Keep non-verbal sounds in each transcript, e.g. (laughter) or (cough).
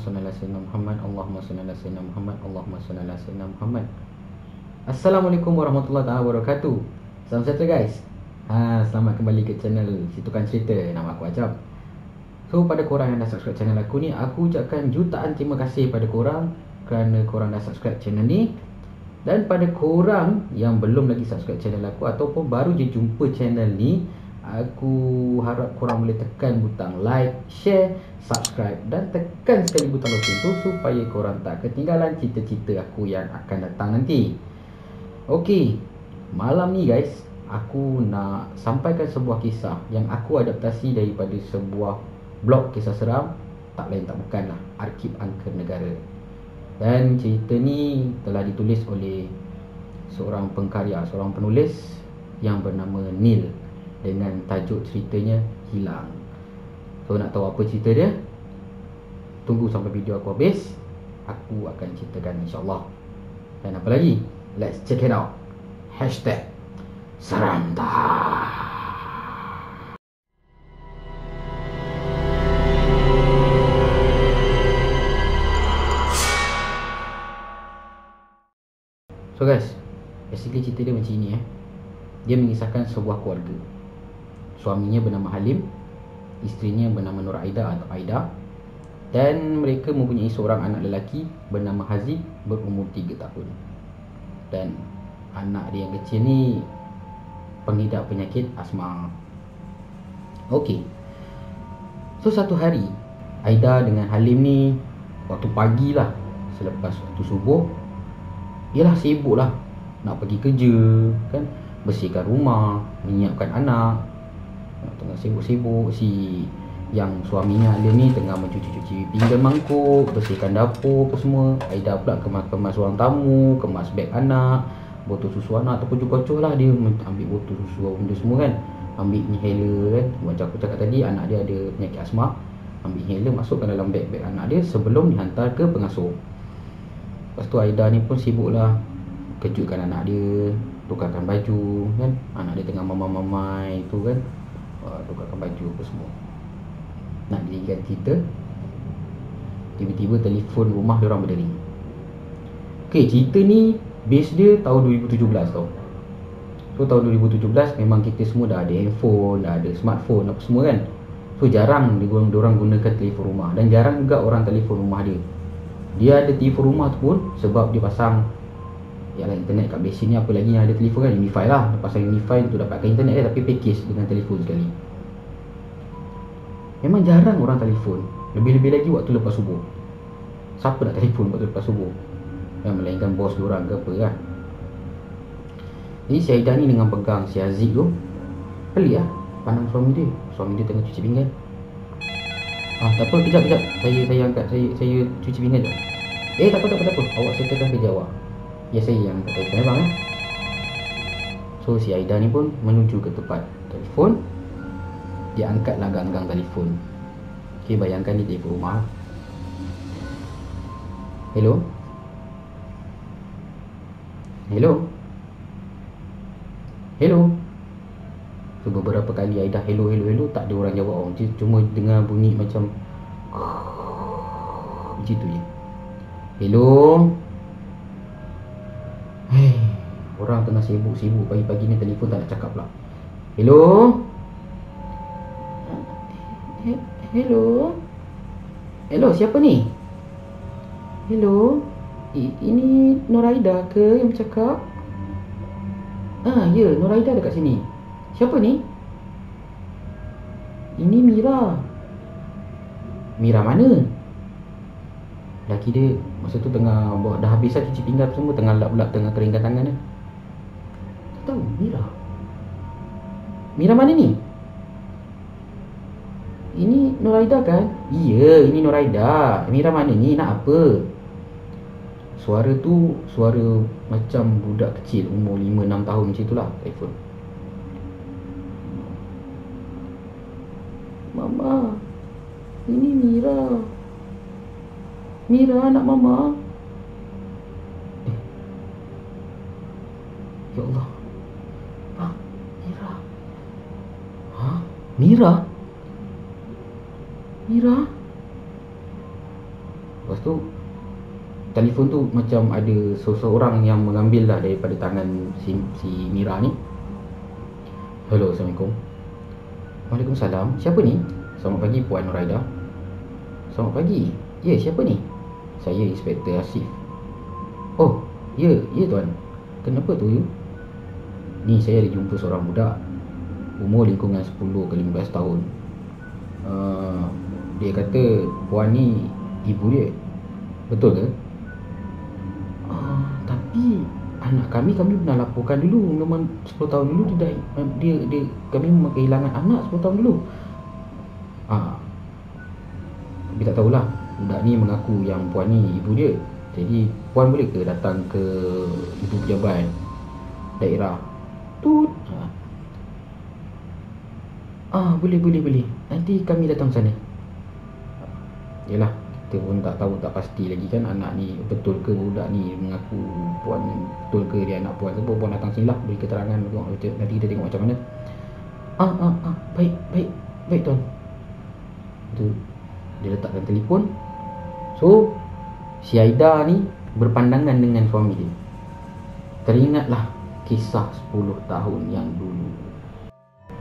salli ala sayyidina Muhammad. Allahumma salli ala sayyidina Muhammad. Allahumma salli ala sayyidina Muhammad. Assalamualaikum warahmatullahi taala wabarakatuh. Salam sejahtera guys. Ha, selamat kembali ke channel Situkan Cerita. Nama aku Acap. So pada korang yang dah subscribe channel aku ni, aku ucapkan jutaan terima kasih pada korang kerana korang dah subscribe channel ni. Dan pada korang yang belum lagi subscribe channel aku ataupun baru je jumpa channel ni, Aku harap korang boleh tekan butang like, share, subscribe dan tekan sekali butang lonceng tu supaya korang tak ketinggalan cerita-cerita aku yang akan datang nanti. Okey, malam ni guys, aku nak sampaikan sebuah kisah yang aku adaptasi daripada sebuah blog kisah seram tak lain tak bukanlah Arkib Angker Negara. Dan cerita ni telah ditulis oleh seorang pengkarya, seorang penulis yang bernama Neil dengan tajuk ceritanya hilang. So nak tahu apa cerita dia? Tunggu sampai video aku habis. Aku akan ceritakan insyaAllah. Dan apa lagi? Let's check it out. Hashtag Serantah. So guys, basically cerita dia macam ini eh. Dia mengisahkan sebuah keluarga Suaminya bernama Halim Isterinya bernama Nur Aida atau Aida. Dan mereka mempunyai seorang anak lelaki Bernama Haziq berumur 3 tahun. Dan anak dia yang kecil ni Pengidap penyakit asma. Okey. So satu hari Aida dengan Halim ni Waktu pagi lah Selepas waktu subuh Yalah sibuk lah Nak pergi kerja Kan? Bersihkan rumah Menyiapkan anak tengah sibuk-sibuk si yang suaminya dia ni tengah mencuci-cuci pinggan mangkuk, bersihkan dapur apa semua. Aida pula kemas-kemas ruang tamu, kemas beg anak, botol susu anak ataupun cukup lah dia ambil botol susu benda semua kan. Ambil inhaler kan. Macam aku cakap tadi anak dia ada penyakit asma. Ambil inhaler masukkan dalam beg-beg anak dia sebelum dihantar ke pengasuh. Lepas tu Aida ni pun sibuk lah kejutkan anak dia, tukarkan baju kan. Anak dia tengah mamai-mamai tu kan uh, tukarkan baju apa semua. Nak dirikan cerita tiba-tiba telefon rumah dia orang berdering. Ok cerita ni base dia tahun 2017 tau. So tahun 2017 memang kita semua dah ada handphone dah ada smartphone apa semua kan. So jarang dia orang gunakan telefon rumah. Dan jarang juga orang telefon rumah dia. Dia ada telefon rumah tu pun sebab dia pasang Yalah internet kat base ni apa lagi yang ada telefon kan? Unify lah. Pasal Unify tu dapatkan internet dia Tapi package dengan telefon sekali. Memang jarang orang telefon. Lebih-lebih lagi waktu lepas subuh. Siapa nak telefon waktu lepas subuh? Yang melainkan bos diorang ke apa kan? Jadi si Aida ni dengan pegang si Aziz tu Pelik lah Pandang suami dia. Suami dia tengah cuci pinggan. Ah tak apa kejap kejap. Saya saya angkat. Saya saya cuci pinggan je. Eh tak apa tak apa tak apa. Awak settlekan kerja awak Saya yang kata telefon abang eh. So si Aida ni pun menuju ke tempat telefon. Dia angkatlah gang-gang telefon. Okay bayangkan ni telefon rumah. Hello? Hello? Hello? So beberapa kali Aida hello hello hello Tak ada orang jawab. Orang Cuma dengar bunyi macam Macam tu je. Hello Hei, orang tengah sibuk-sibuk pagi-pagi ni telefon tak nak cakap pula. Hello? Hello? Hello, siapa ni? Hello? I, ini Noraida ke yang bercakap? Ah, ya, Noraida dekat sini. Siapa ni? Ini Mira. Mira mana? Laki dia masa tu tengah bawa dah habis lah cuci pinggan semua tengah lap-lap tengah keringkan tangan dia. Tak tahu Mira. Mira mana ni? Ini Noraida kan? Iya, ini Noraida. Mira mana ni? Nak apa? Suara tu suara macam budak kecil umur 5-6 tahun macam itulah telefon Mama Ini Mira Mira anak mama eh. Ya Allah Ha? Mira Ha? Mira? Mira? Lepas tu telefon tu macam ada seseorang yang mengambil lah daripada tangan si, si Mira ni Hello, Assalamualaikum Waalaikumsalam Siapa ni? Selamat pagi Puan Nuraida Selamat pagi Ya, siapa ni? Saya Inspektor Asif. Oh, ya, ya tuan. Kenapa tu you? Ni saya ada jumpa seorang budak. Umur lingkungan 10 ke 15 tahun. Uh, Dia kata Puan ni ibu dia. Betul ke? tapi anak kami kami pernah laporkan dulu. Memang 10 tahun dulu dia dah dia, dia kami memang kehilangan anak 10 tahun dulu. Ah tapi tak tahulah budak ni mengaku yang puan ni ibu dia. Jadi puan boleh ke datang ke ibu pejabat daerah? Tu ah. ah boleh boleh boleh. Nanti kami datang sana. Yalah kita pun tak tahu tak pasti lagi kan anak ni betul ke budak ni mengaku puan betul ke dia anak puan ke puan datang sini lah beri keterangan nanti kita tengok macam mana. Ah ah ah. Baik baik. Baik tuan. Tu dia letakkan telefon so si Aida ni berpandangan dengan suami dia teringatlah kisah 10 tahun yang dulu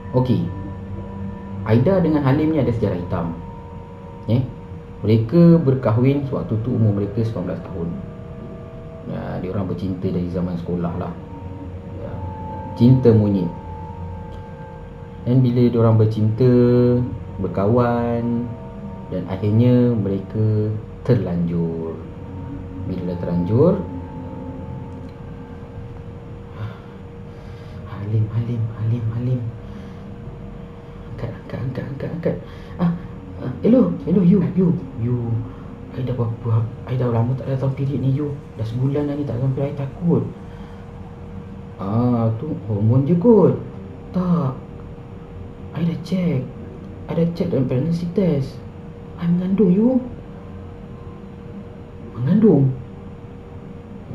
Okey. Aida dengan Halim ni ada sejarah hitam. Eh? Mereka berkahwin sewaktu tu umur mereka 19 tahun ya, Dia orang bercinta dari zaman sekolah lah ya, Cinta monyet Dan bila dia orang bercinta Berkawan Dan akhirnya mereka terlanjur Bila terlanjur Halim, Halim, Halim, Halim Angkat, angkat, angkat, angkat, angkat Ah, Ah, hello, hello you, you, you. I dah berapa? I dah lama tak datang period ni you. Dah sebulan dah ni tak sampai I takut. Ah, tu hormon je kot. Tak. I dah check. I dah check dalam pregnancy test. I mengandung you. Mengandung.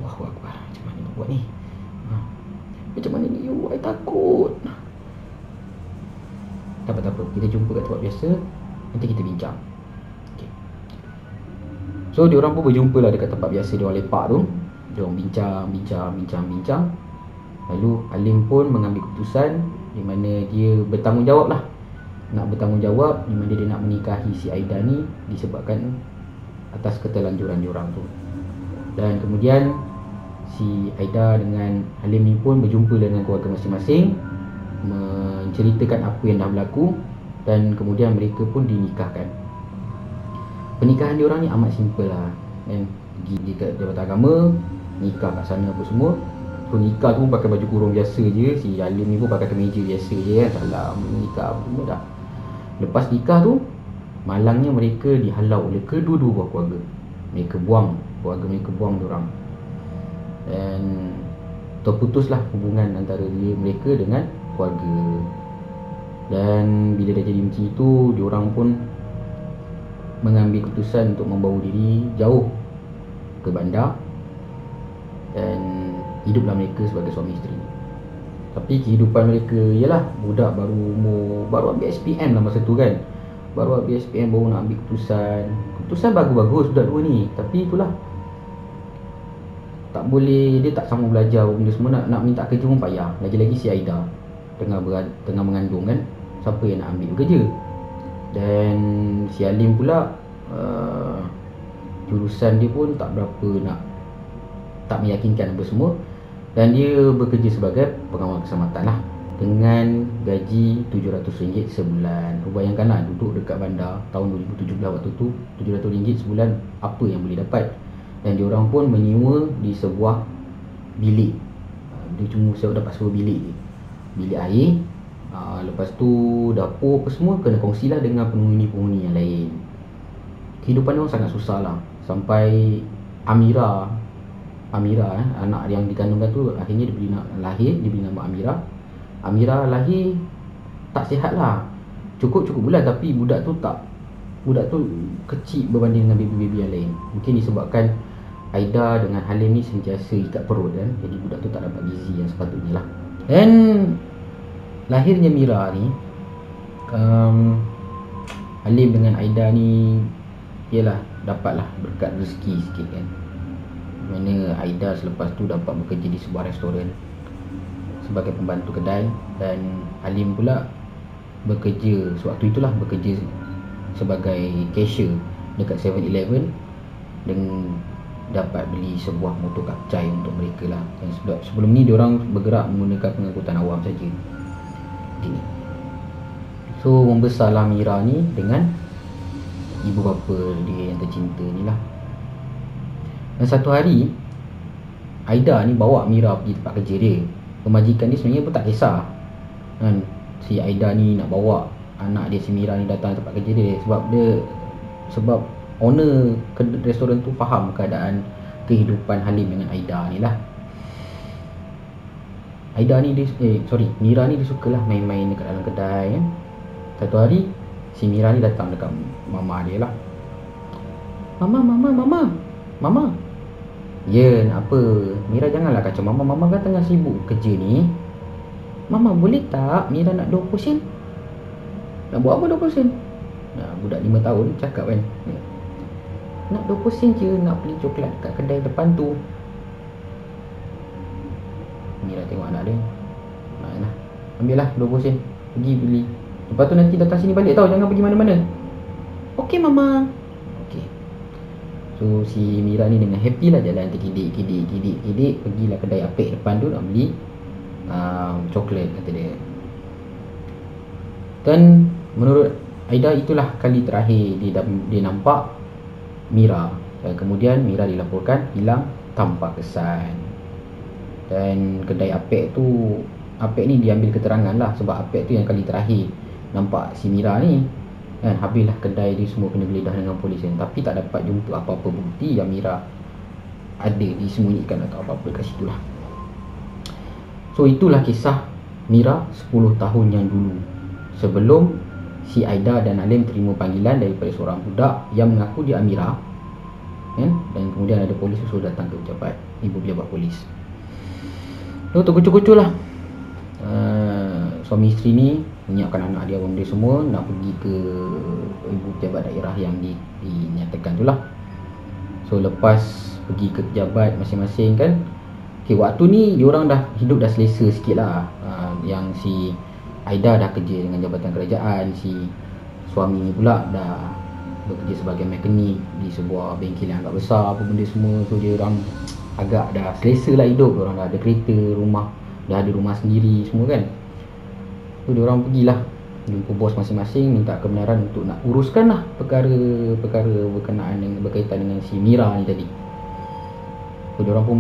Wah, wah. Macam mana nak buat ni? Ha. Macam mana ni you? I takut. Tak apa, tak apa. Kita jumpa kat tempat biasa. Nanti kita bincang okay. So dia orang pun berjumpa lah dekat tempat biasa dia orang lepak tu Dia orang bincang, bincang, bincang, bincang Lalu Alim pun mengambil keputusan Di mana dia bertanggungjawab lah Nak bertanggungjawab Di mana dia nak menikahi si Aida ni Disebabkan Atas keterlanjuran dia orang tu. Dan kemudian Si Aida dengan Halim ni pun berjumpa dengan keluarga masing-masing Menceritakan apa yang dah berlaku dan kemudian mereka pun dinikahkan. Pernikahan dia orang ni amat simple lah. Kan? Pergi dekat jabatan agama nikah kat sana apa semua. So nikah tu pun pakai baju kurung biasa je. Si Alim ni pun pakai kemeja biasa je kan. Salam nikah apa semua dah. Lepas nikah tu malangnya mereka dihalau oleh kedua-dua buah keluarga. Mereka buang keluarga mereka buang orang. Dan terputuslah hubungan antara mereka dengan keluarga. Dan bila dah jadi macam itu Diorang pun Mengambil keputusan untuk membawa diri Jauh ke bandar Dan Hiduplah mereka sebagai suami isteri. Tapi kehidupan mereka Ialah budak baru umur Baru ambil SPM lah masa tu kan Baru ambil SPM baru nak ambil keputusan. Keputusan bagus-bagus budak dua ni. Tapi itulah. Tak boleh dia tak sama belajar benda semua nak nak minta kerja pun payah. Lagi-lagi si Aida. Tengah berad, tengah mengandung kan. Siapa yang nak ambil kerja? Dan si Alim pula uh, jurusan dia pun tak berapa nak tak meyakinkan apa semua. Dan dia bekerja sebagai pengawal keselamatan lah. Dengan gaji RM700 sebulan. Bayangkanlah duduk dekat bandar tahun 2017 waktu tu RM700 sebulan apa yang boleh dapat? Dan dia orang pun menyewa di sebuah bilik. Dia cuma saya dapat sebuah bilik bilik air ha, Lepas tu dapur apa semua kena kongsilah dengan penghuni-penghuni yang lain. Kehidupan orang sangat susah lah. Sampai Amira Amira eh, anak yang dikandungkan tu akhirnya diberi na- lahir diberi nama Amira Amira lahir tak sihat lah. Cukup-cukup bulan tapi budak tu tak budak tu kecil berbanding dengan baby-baby yang lain. Mungkin disebabkan Aida dengan Halim ni sentiasa ikat perut kan? Jadi budak tu tak dapat gizi yang sepatutnya lah. Dan lahirnya Mira ni um, Halim dengan Aida ni Yalah dapatlah berkat rezeki sikit kan? Mana Aida selepas tu dapat bekerja di sebuah restoran Sebagai pembantu kedai Dan Halim pula bekerja Sewaktu itulah bekerja sebagai cashier dekat 7-Eleven Dan dapat beli sebuah motor kapcai untuk mereka lah. Dan sebab sebelum ni diorang bergerak menggunakan pengangkutan awam saja. Jadi So membesarlah Mira ni dengan ibu bapa dia yang tercinta ni lah. Dan satu hari Aida ni bawa Mira pergi tempat kerja dia Pemajikan dia sebenarnya pun tak kisah. Kan? Si Aida ni nak bawa anak dia si Mira ni datang tempat kerja dia. Sebab dia Sebab owner ke- restoran tu faham keadaan kehidupan Halim dengan Aida ni lah. Aida ni dia, eh sorry Mira ni dia sukalah main-main dekat dalam kedai kan? Satu hari Si Mira ni datang dekat mama dia lah. Mama, mama, mama Mama Ya, nak apa? Mira janganlah kacau. Mama Mama kan tengah sibuk kerja ni. Mama boleh tak Mira nak 20 sen? Nak buat apa 20 sen? Nah, Budak 5 tahun cakap kan. Nak 20 sen je Nak beli coklat dekat kedai depan tu. Mira tengok anak dia. Nah, Ambil lah 20 sen. Pergi beli. Lepas tu nanti datang sini balik tau. Jangan pergi mana-mana. Okey mama So si Mira ni dengan happy lah jalan terkidik kidik kidik kidik Pergilah kedai apek depan tu nak beli uh, Coklat kata dia. Dan menurut Aida itulah kali terakhir dia, dia nampak Mira. Dan kemudian Mira dilaporkan hilang tanpa kesan. Dan kedai apek tu Apek ni diambil keterangan lah Sebab apek tu yang kali terakhir Nampak si Mira ni kan habislah kedai dia semua kena dengan polis kan. Tapi tak dapat jumpa apa-apa bukti yang Mira ada disembunyikan atau apa-apa kat situ lah. So itulah kisah Mira 10 tahun yang dulu. Sebelum si Aida dan Alim terima panggilan daripada seorang budak yang mengaku dia Amira kan? Dan kemudian ada polis suruh datang ke pejabat. Ibu pejabat polis. Tu terkucur-kucur lah uh, suami isteri ni menyiapkan anak dia orang dia semua nak pergi ke ibu pejabat daerah yang di, dinyatakan tu lah. So lepas pergi ke pejabat masing-masing kan okay, waktu ni diorang dah hidup dah selesa sikit lah. Uh, yang si Aida dah kerja dengan jabatan kerajaan si suami ni pula dah bekerja sebagai mekanik di sebuah bengkel yang agak besar apa benda semua. So dia orang agak dah selesa lah hidup. Orang dah ada kereta rumah dah ada rumah sendiri semua kan So dia orang pergilah jumpa bos masing-masing minta kebenaran untuk nak uruskan lah perkara-perkara berkenaan dengan berkaitan dengan si Mira ni tadi. So dia orang pun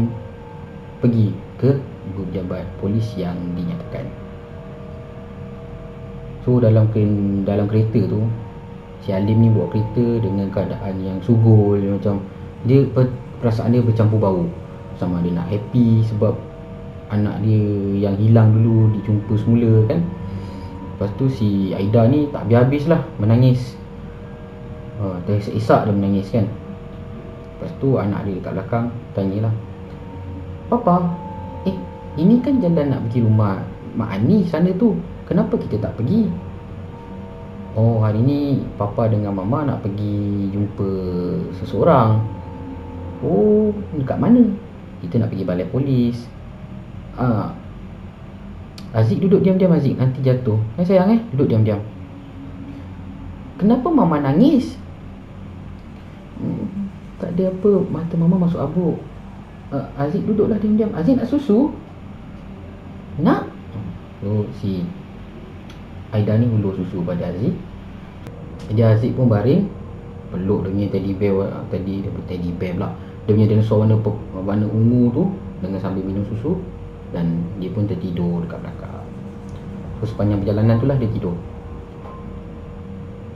pergi ke pejabat polis yang dinyatakan. So dalam dalam kereta tu si Alim ni bawa kereta dengan keadaan yang sugul macam dia per- perasaan dia bercampur bau sama ada nak happy sebab anak dia yang hilang dulu dijumpa semula kan Lepas tu si Aida ni tak habis-habis lah menangis. Uh, Terisak-isak dia menangis kan. Lepas tu anak dia dekat belakang Tanyalah Papa Eh ini kan jalan nak pergi rumah Mak Ani sana tu. Kenapa kita tak pergi? Oh hari ni Papa dengan Mama nak pergi jumpa seseorang. Oh dekat mana? Kita nak pergi balai polis. Ah, Aziz duduk diam-diam Aziz. Nanti jatuh. Eh sayang eh. Duduk diam-diam. Kenapa mama nangis? Hmm, tak ada apa. Mata mama masuk abuk. Uh, Aziz duduklah diam-diam. Aziz nak susu? Nak? So si Aida ni hulur susu pada Aziz. Jadi Aziz pun baring. Peluk dia punya teddy bear Teddy, dia punya teddy bear pula. Dia punya dinosaur warna, warna ungu tu Dengan sambil minum susu. Dan dia pun tertidur dekat belakang so sepanjang perjalanan tu lah dia tidur.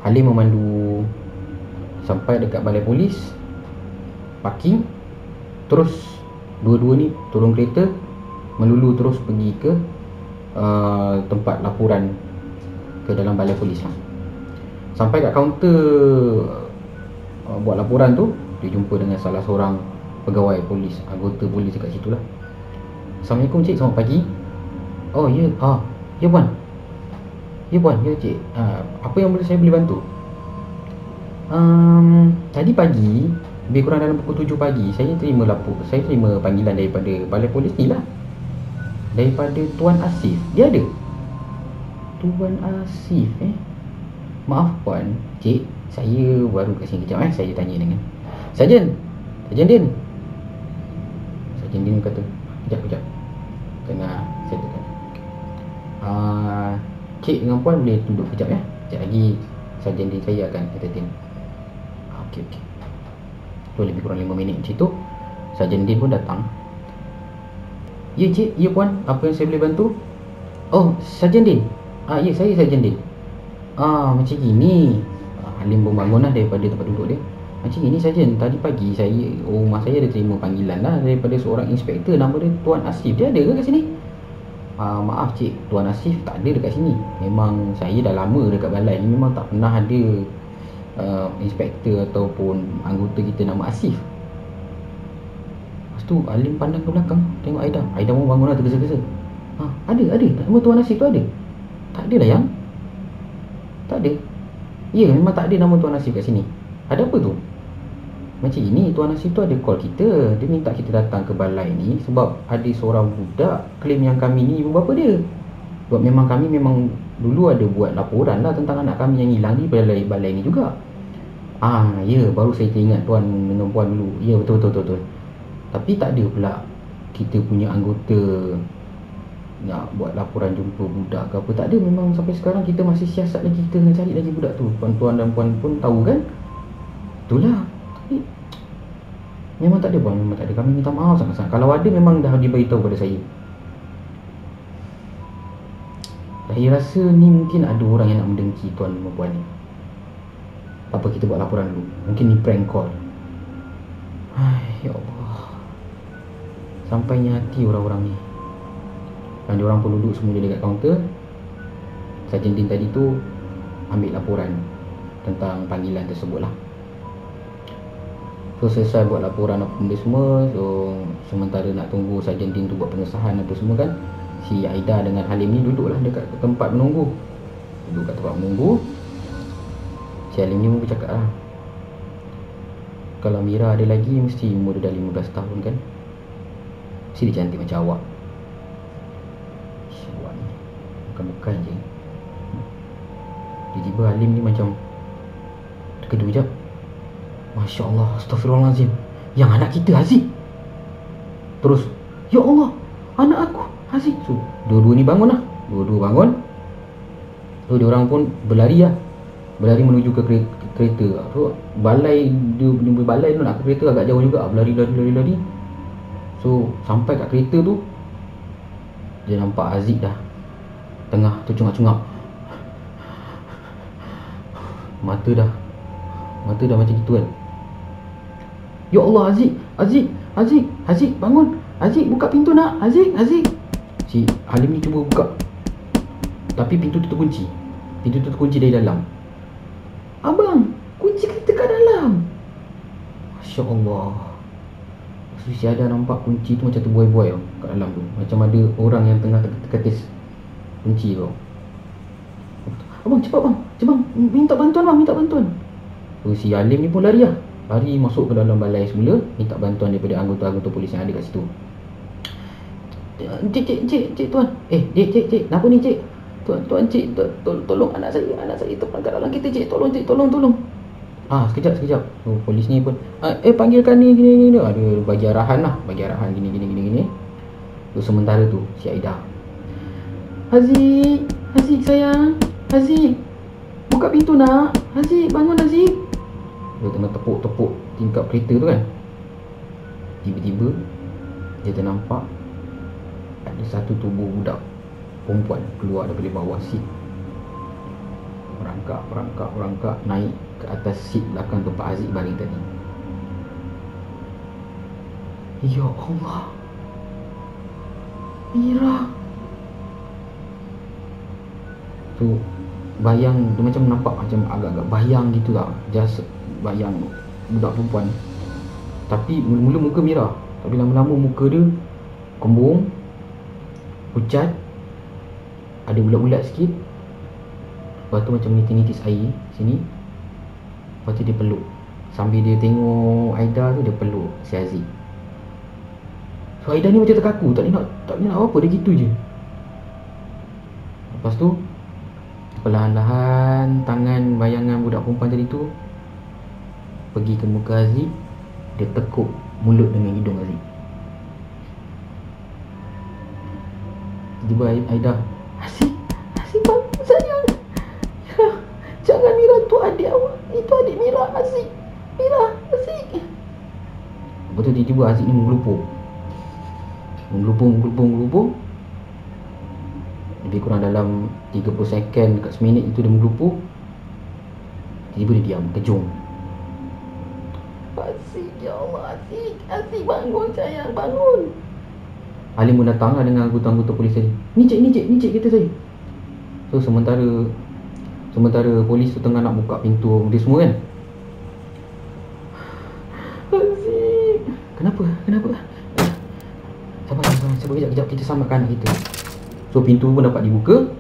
Halim memandu sampai dekat balai polis parking terus Dua-dua ni turun kereta Melulu terus pergi ke uh, Tempat laporan Ke dalam balai polis lah. Sampai kat kaunter uh, Buat laporan tu Dia jumpa dengan salah seorang Pegawai polis Anggota polis dekat situ lah. Assalamualaikum cik. Selamat pagi. Oh ya. Ah, Ya puan? Ya puan Ya cik. Uh, Apa yang boleh saya boleh bantu? Um, Tadi pagi lebih kurang dalam pukul 7 pagi Saya terima lapor Saya terima panggilan daripada Balai polis ni lah. Daripada Tuan Asif. Dia ada? Tuan Asif eh? Maaf puan. Cik Saya baru kat sini kejap eh? Saya tanya dengan Sajen. Sajen Din. Sajen Din kata Kejap kejap. Tengah Saya tengah uh, Cik dengan puan boleh tunduk kejap ya? Sekejap lagi Sajen saya akan entertain Okey okey. Tu lebih kurang 5 minit macam tu Sarjan Din pun datang. Ya cik, ya puan, apa yang saya boleh bantu? Oh, Sarjan Din Ah, ya saya Sarjan Din Ah, macam gini. Ah, Halim pun bangun lah daripada tempat duduk dia. Macam gini Sarjan, tadi pagi saya Rumah saya ada terima panggilan lah Daripada seorang inspektor. Nama dia Tuan Asif. Dia ada ke kat sini? Ah, maaf cik, Tuan Asif tak ada dekat sini. Memang saya dah lama dekat balai Memang tak pernah ada uh, inspektor ataupun anggota kita nama Asif. Lepas tu Alim pandang ke belakang Tengok Aida. Aida pun bangun lah tergesa-gesa. Ha, Ada, ada. Nama Tuan Asif tu ada. Tak ada lah yang. Tak ada. Ya memang tak ada nama Tuan Asif kat sini. Ada apa tu Macam ini Tuan Asif tu ada call kita Dia minta kita datang ke balai ni Sebab ada seorang budak Claim yang kami ni ibu bapa dia Sebab memang kami memang Dulu ada buat laporan lah Tentang anak kami yang hilang di balai, balai ni juga Ah, ya, baru saya teringat tuan dengan puan dulu. Ya, betul betul betul. betul. Tapi tak ada pula kita punya anggota nak buat laporan jumpa budak ke apa. Tak ada memang sampai sekarang kita masih siasat lagi kita nak cari lagi budak tu. Tuan-tuan dan puan pun tahu kan? Itulah. Memang tak ada puan, memang tak ada. Kami minta maaf sangat-sangat. Kalau ada memang dah diberitahu pada saya. Saya rasa ni mungkin ada orang yang nak mendengki tuan dan puan ni. Apa kita buat laporan dulu? Mungkin ni prank call. Ay, Ya Allah. Sampainya hati orang-orang ni. Dan orang pun duduk semua dekat kaunter. Sarjan Din tadi tu Ambil laporan Tentang panggilan tersebut lah So selesai buat laporan apa benda semua. So sementara nak tunggu Sarjan Din tu buat pengesahan apa semua kan Si Aida dengan Halim ni duduklah dekat tempat menunggu. Duduk kat tempat menunggu Si Alim ni pun bercakap lah Kalau Mira ada lagi Mesti umur dia dah 15 tahun kan. Mesti dia cantik macam awak. Awak ni Bukan-bukan je. Tiba-tiba Alim ni macam Terkedu sekejap Masya Allah Astaghfirullahaladzim Yang anak kita Haziq Terus Ya Allah Anak aku Haziq so, Dua-dua ni bangun lah. Dua-dua bangun. So dia orang pun berlari lah. Berlari menuju ke kereta. So balai dia balai tu nak ke kereta agak jauh juga. Berlari lari lari lari so sampai kat kereta tu dia nampak Aziz dah. Tengah tercungap-cungap. Mata dah mata dah macam gitu kan Ya Allah Aziz Aziz Aziz Aziz bangun Aziz buka pintu nak Aziz Aziz Si Halim ni cuba buka Tapi pintu tu terkunci Pintu tu terkunci dari dalam Abang, kunci kita kat dalam. Masya Allah. Si ada nampak kunci tu macam terbuai-buai tau kat dalam tu. Macam ada orang yang tengah terketis kunci tu. Abang, cepat bang. Cepat minta bantuan bang, minta bantuan. So, si Alim ni pun lari lah. Lari masuk ke dalam balai semula, minta bantuan daripada anggota-anggota polis yang ada kat situ. Cik, cik, cik, cik, tuan. Eh, cik, cik, cik. Kenapa ni, cik? Tuan, tuan cik, to, to, tolong anak saya, anak saya terperangkap dalam kita cik, tolong cik, tolong, tolong. Ah, sekejap, sekejap. Oh, polis ni pun, ah, eh panggilkan ni, gini, gini. Ah, dia bagi arahan lah, bagi arahan gini, gini, gini, gini. So, sementara tu, si Aida. Haziq, Haziq sayang, Haziq. Buka pintu nak. Haziq, bangun Haziq. Dia tengah tepuk-tepuk tingkap kereta tu kan. Tiba-tiba, dia ternampak ada satu tubuh budak perempuan keluar daripada bawah seat. Merangkak, merangkak, merangkak naik ke atas seat belakang tempat Aziz baring tadi. Ya Allah. Mira. Tu Bayang Dia macam nampak macam agak-agak bayang gitu lah. Just bayang Budak perempuan. Tapi mula-mula muka Mira Tapi lama-lama muka dia Kembung Pucat Ada bulat-bulat sikit. Lepas tu macam nitis-nitis air Sini. Lepas tu dia peluk. Sambil dia tengok Aida tu dia peluk si Aziz. So Aida ni macam terkaku. Tak nak tak nak apa dia gitu je. Lepas tu Perlahan-lahan Tangan bayangan budak perempuan tadi tu Pergi ke muka Aziz Dia tekuk mulut dengan hidung Aziz. Tiba Aida Aziz Aziz bang sayang. Ya, Jangan Mira tu adik awak. Itu adik Mira Aziz. Mira Aziz. Lepas tu tiba-tiba Aziz ni menggelupur Menggelupur, menggelupur, menggelupur Lebih kurang dalam 30 second dekat seminit itu dia menggelupur Tiba-tiba dia diam, kejung Aziz, ya Allah. Aziz Aziz bangun sayang, bangun. Alim pun datang lah dengan anggota-anggota polis tadi. Ni cik, ni cik, ni cik kita saya So sementara Sementara polis tu tengah nak buka pintu dia semua kan? Aziz Kenapa? Kenapa? Sabar, sabar, sabar. Kejap, kejap Kita selamatkan anak kita. So pintu pun dapat dibuka.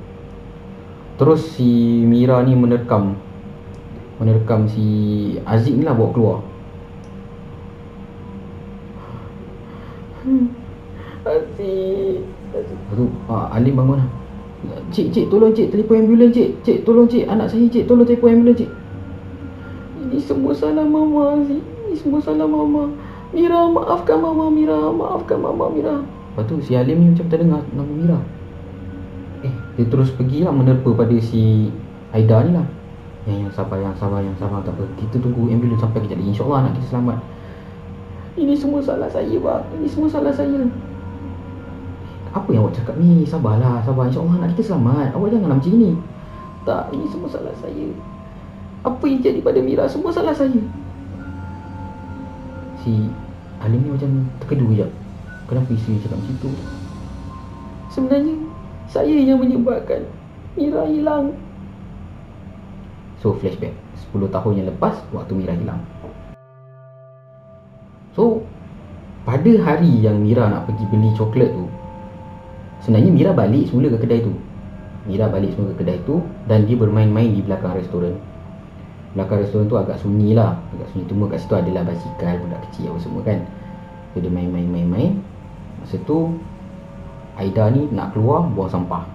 Terus si Mira ni menerkam. Menerkam si Aziz ni lah bawa keluar Hmm Lepas tu ah, Alim bangun lah. Cik, cik, tolong cik, telefon ambulans cik. Cik, tolong cik, anak saya cik, tolong telefon ambulans cik. Ini semua salah mama Aziz. Ini semua salah mama. Mira, maafkan mama Mira. Maafkan mama Mira. Lepas tu si Alim ni macam terdengar nama Mira. Eh, dia terus pergi lah menerpa pada si Aida ni lah. Yang, yang sabar, yang sabar, yang sabar. Tak apa, kita tunggu ambulans sampai kejap lagi. InsyaAllah anak kita selamat. Ini semua salah saya bang. Ini semua salah saya apa yang awak cakap ni? Sabarlah, sabar. InsyaAllah anak kita selamat. Awak jangan macam ni. Tak, ini semua salah saya. Apa yang jadi pada Mira? Semua salah saya. Si Alim ni macam terkedu sekejap. Kenapa isteri cakap macam tu? Sebenarnya, saya yang menyebabkan Mira hilang. So, flashback. 10 tahun yang lepas, waktu Mira hilang. So, pada hari yang Mira nak pergi beli coklat tu, Sebenarnya Mira balik semula ke kedai tu. Mira balik semula ke kedai tu Dan dia bermain-main di belakang restoran. Belakang restoran tu agak sunyi lah. Agak sunyi. Cuma kat situ adalah basikal Budak kecil apa semua kan. So dia main-main-main-main Masa tu Aida ni nak keluar buang sampah.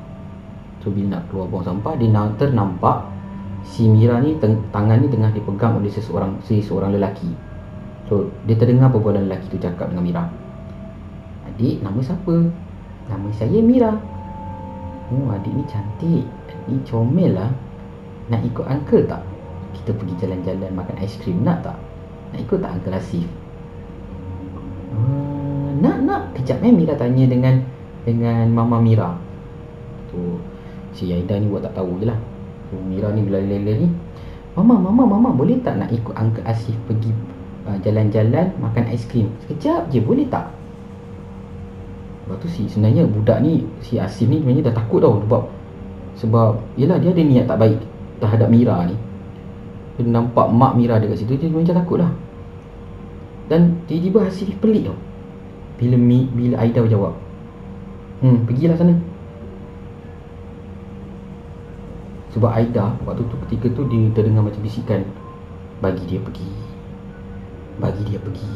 So bila nak keluar buang sampah Dia ternampak Si Mira ni tangan ni tengah dipegang oleh seseorang Seseorang lelaki. So dia terdengar perbualan lelaki tu cakap dengan Mira. Adik nama siapa? Nama saya Mira Oh adik ni cantik Ni comel lah Nak ikut uncle tak? Kita pergi jalan-jalan makan aiskrim nak tak? Nak ikut tak uncle Asif? Hmm, nak nak Kejap eh Mira tanya dengan Dengan mama Mira Tu Si Aida ni buat tak tahu je lah so, Mira ni bila-bila ni Mama, mama, mama boleh tak nak ikut Uncle Asif pergi uh, jalan-jalan makan aiskrim Sekejap je boleh tak? Lepas tu si sebenarnya budak ni Si Asim ni sebenarnya dah takut tau Sebab Sebab Yelah dia ada niat tak baik Terhadap Mira ni. Dia nampak mak Mira dekat situ Dia macam takut lah. Dan tiba-tiba Asim pelik tau. Bila Mi, bila Aida berjawab Hmm pergilah sana. Sebab Aida Waktu tu ketika tu Dia terdengar macam bisikan Bagi dia pergi Bagi dia pergi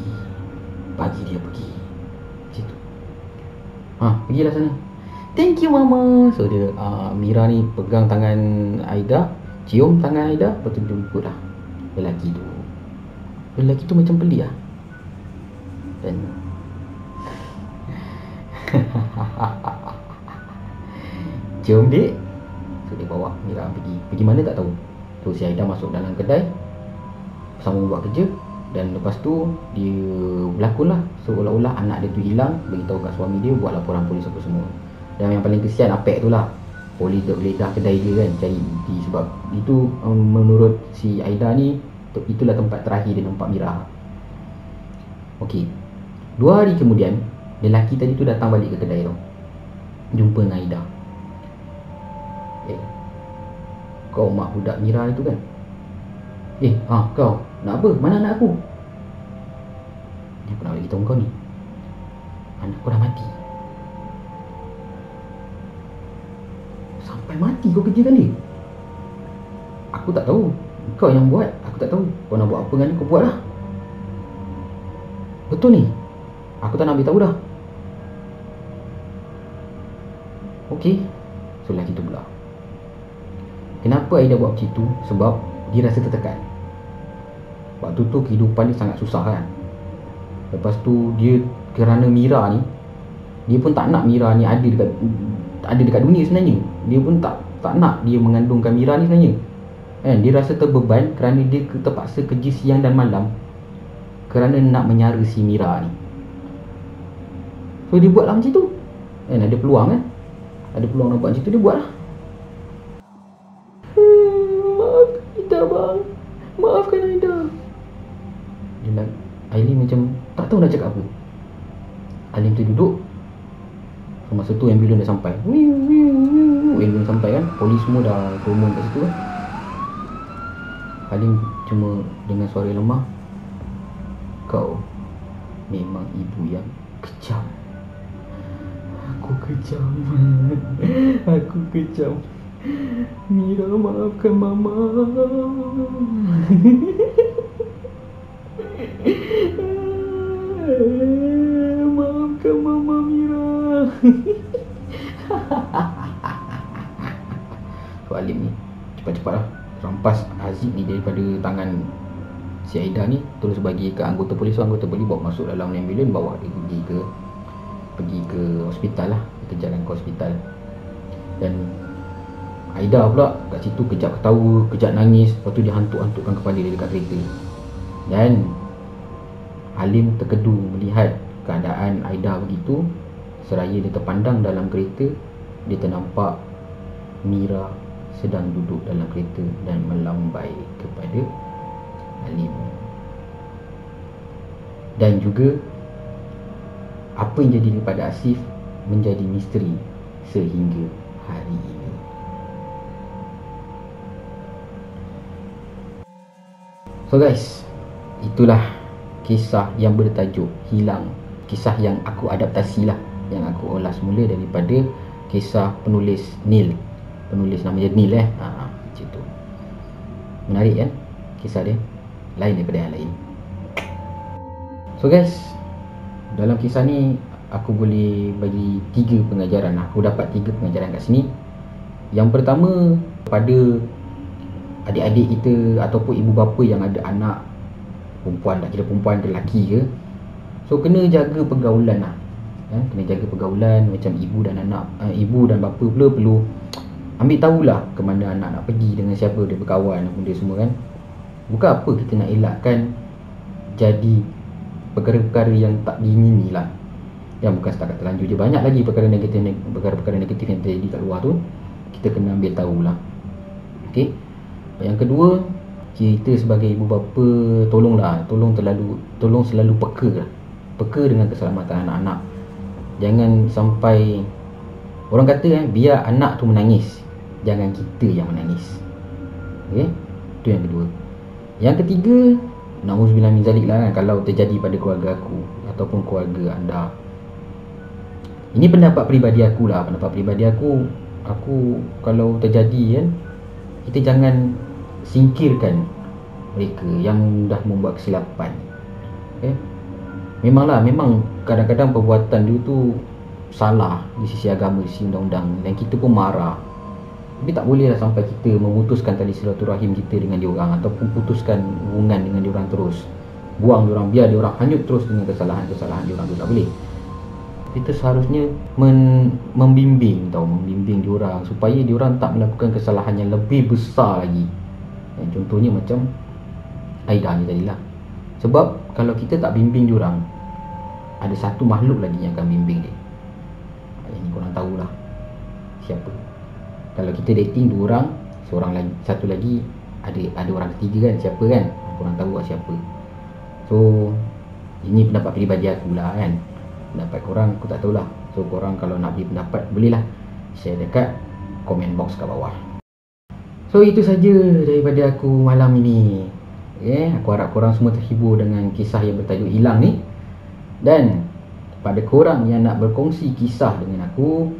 Bagi dia pergi Ha, pergilah sana. Thank you mama. So dia uh, Mira ni pegang tangan Aida, cium tangan Aida, lepas tu dia ikut lah. Lelaki tu. Lelaki tu macam pelik lah. Dan (laughs) Cium dek So dia bawa Mira pergi Pergi mana tak tahu So si Aida masuk dalam kedai Sama buat kerja dan lepas tu dia berlakon lah. Seolah-olah anak dia tu hilang beritahu kat suami dia buat laporan polis apa semua. Dan yang paling kesian Apek tu lah. Polis dah geledah kedai dia kan cari bukti sebab itu um, menurut si Aida ni itulah tempat terakhir dia nampak Mira. Okey. Dua hari kemudian Lelaki tadi tu datang balik ke kedai tu Jumpa dengan Aida. Eh Kau mak budak Mira itu kan? Eh ha, kau Nak apa? Mana anak aku? Ni aku nak bagi tahu kau ni. Anak aku dah mati. Sampai mati kau kerja dia. Aku tak tahu. Kau yang buat Aku tak tahu. Kau nak buat apa dengan ni Kau buat lah. Betul ni? Aku tak nak beritahu dah. Okey. So lelaki tu pula. Kenapa Aida buat macam tu? Sebab dia rasa tertekan. Waktu tu kehidupan dia sangat susah kan Lepas tu dia kerana Mira ni Dia pun tak nak Mira ni ada dekat ada dekat dunia sebenarnya. Dia pun tak tak nak dia mengandungkan Mira ni sebenarnya. Kan? Dia rasa terbeban kerana dia terpaksa kerja siang dan malam Kerana nak menyara si Mira ni. So dia buatlah macam tu. Kan? Ada peluang kan? Ada peluang nak buat macam tu dia buatlah nak cakap apa? Aileen tu duduk. So, Masa tu ambulans dah sampai. Ambulans sampai kan? Polis semua dah turun kat situ kan? Aileen cuma dengan suara lemah. Kau Memang ibu yang kejam. Aku kejam. (laughs) Aku kejam. Mira maafkan mama (laughs) Cepat-cepat lah. Rampas Aziz ni daripada tangan Si Aida ni Terus bagi ke anggota polis. So, Anggota polis bawa masuk dalam ambulans Bawa dia pergi ke pergi ke hospital lah. Kejarkan ke hospital. Dan Aida pula kat situ kejap ketawa, kejap nangis. Lepas tu dia hantuk-hantukkan kepala dia dekat kereta. Dan Halim terkedu melihat keadaan Aida begitu. Seraya dia terpandang dalam kereta dia ternampak Mira sedang duduk dalam kereta dan melambai kepada Halim dan juga apa yang jadi kepada Asif menjadi misteri sehingga hari ini. So guys, itulah kisah yang bertajuk Hilang. Kisah yang aku adaptasi lah. Yang aku olah semula daripada kisah penulis Neil. Penulis namanya Neil eh. Ha, macam tu. Menarik kan kisah dia. Lain daripada yang lain. So guys, dalam kisah ni aku boleh bagi tiga pengajaran aku dapat tiga pengajaran kat sini yang pertama pada adik-adik kita ataupun ibu bapa yang ada anak perempuan tak kira perempuan ke lelaki ke so kena jaga pergaulan lah ya, kena jaga pergaulan macam ibu dan anak uh, ibu dan bapa pula perlu ambil tahulah ke mana anak nak pergi dengan siapa dia berkawan benda semua kan. Bukan apa kita nak elakkan jadi perkara-perkara yang tak diingini lah yang bukan setakat terlanjur. Je banyak lagi perkara negatif perkara-perkara negatif yang terjadi kat luar tu kita kena ambil tahulah. Okey? Yang kedua kita sebagai ibu bapa tolonglah. Tolong terlalu tolong selalu peka lah. Peka dengan keselamatan anak-anak. Jangan sampai orang kata eh biar anak tu menangis jangan kita yang menangis. Okey? Tu yang kedua. Yang ketiga Nauzubillah min zalik lah kan Kalau terjadi pada keluarga aku Ataupun keluarga anda. Ini pendapat peribadi aku lah. Pendapat peribadi aku Aku Kalau terjadi kan Kita jangan Singkirkan Mereka Yang dah membuat kesilapan. Okay Memanglah Memang kadang-kadang perbuatan dia tu Salah Di sisi agama Di sisi undang-undang. Dan kita pun marah tapi tak boleh lah sampai kita memutuskan tali silaturahim kita dengan dia orang ataupun putuskan hubungan dengan dia orang terus. Buang dia orang biar dia orang hanyut terus dengan kesalahan-kesalahan dia orang tu tak boleh. Kita seharusnya men, membimbing tau, membimbing dia orang supaya dia orang tak melakukan kesalahan yang lebih besar lagi. Dan contohnya macam Aida ni tadi lah. Sebab kalau kita tak bimbing dia orang ada satu makhluk lagi yang akan bimbing dia. Yang ni korang tahulah siapa kalau kita dating dua orang seorang lagi satu lagi ada ada orang ketiga kan siapa kan? Korang tahu lah siapa. So Ini pendapat peribadi aku lah kan. Pendapat korang aku tak tahulah. So korang kalau nak beri pendapat bolehlah Share dekat komen box kat bawah. So itu saja daripada aku malam ini. Okay, Aku harap korang semua terhibur dengan kisah yang bertajuk hilang ni. Dan pada korang yang nak berkongsi kisah dengan aku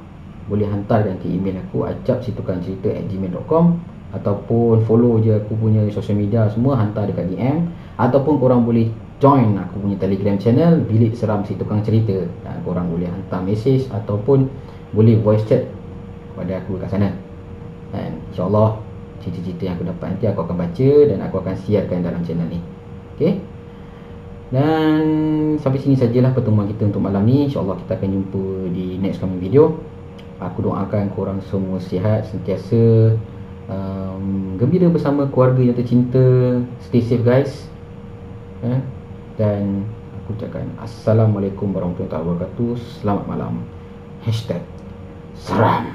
Boleh hantarkan ke email aku acap situkancerita at gmail.com Ataupun follow je aku punya social media semua Hantar dekat DM Ataupun korang boleh join aku punya telegram channel Bilik Seram Si Tukang Cerita. Dan korang boleh hantar message Ataupun boleh voice chat kepada aku kat sana. Dan insyaAllah cerita-cerita yang aku dapat nanti aku akan baca Dan aku akan siarkan dalam channel ni. Okay dan sampai sini sajalah pertemuan kita untuk malam ni. InsyaAllah kita akan jumpa di next coming video Aku doakan korang semua sihat Sentiasa um, Gembira bersama keluarga yang tercinta. Stay safe guys. Eh? Dan aku ucapkan Assalamualaikum warahmatullahi wabarakatuh. Selamat malam. Hashtag Seram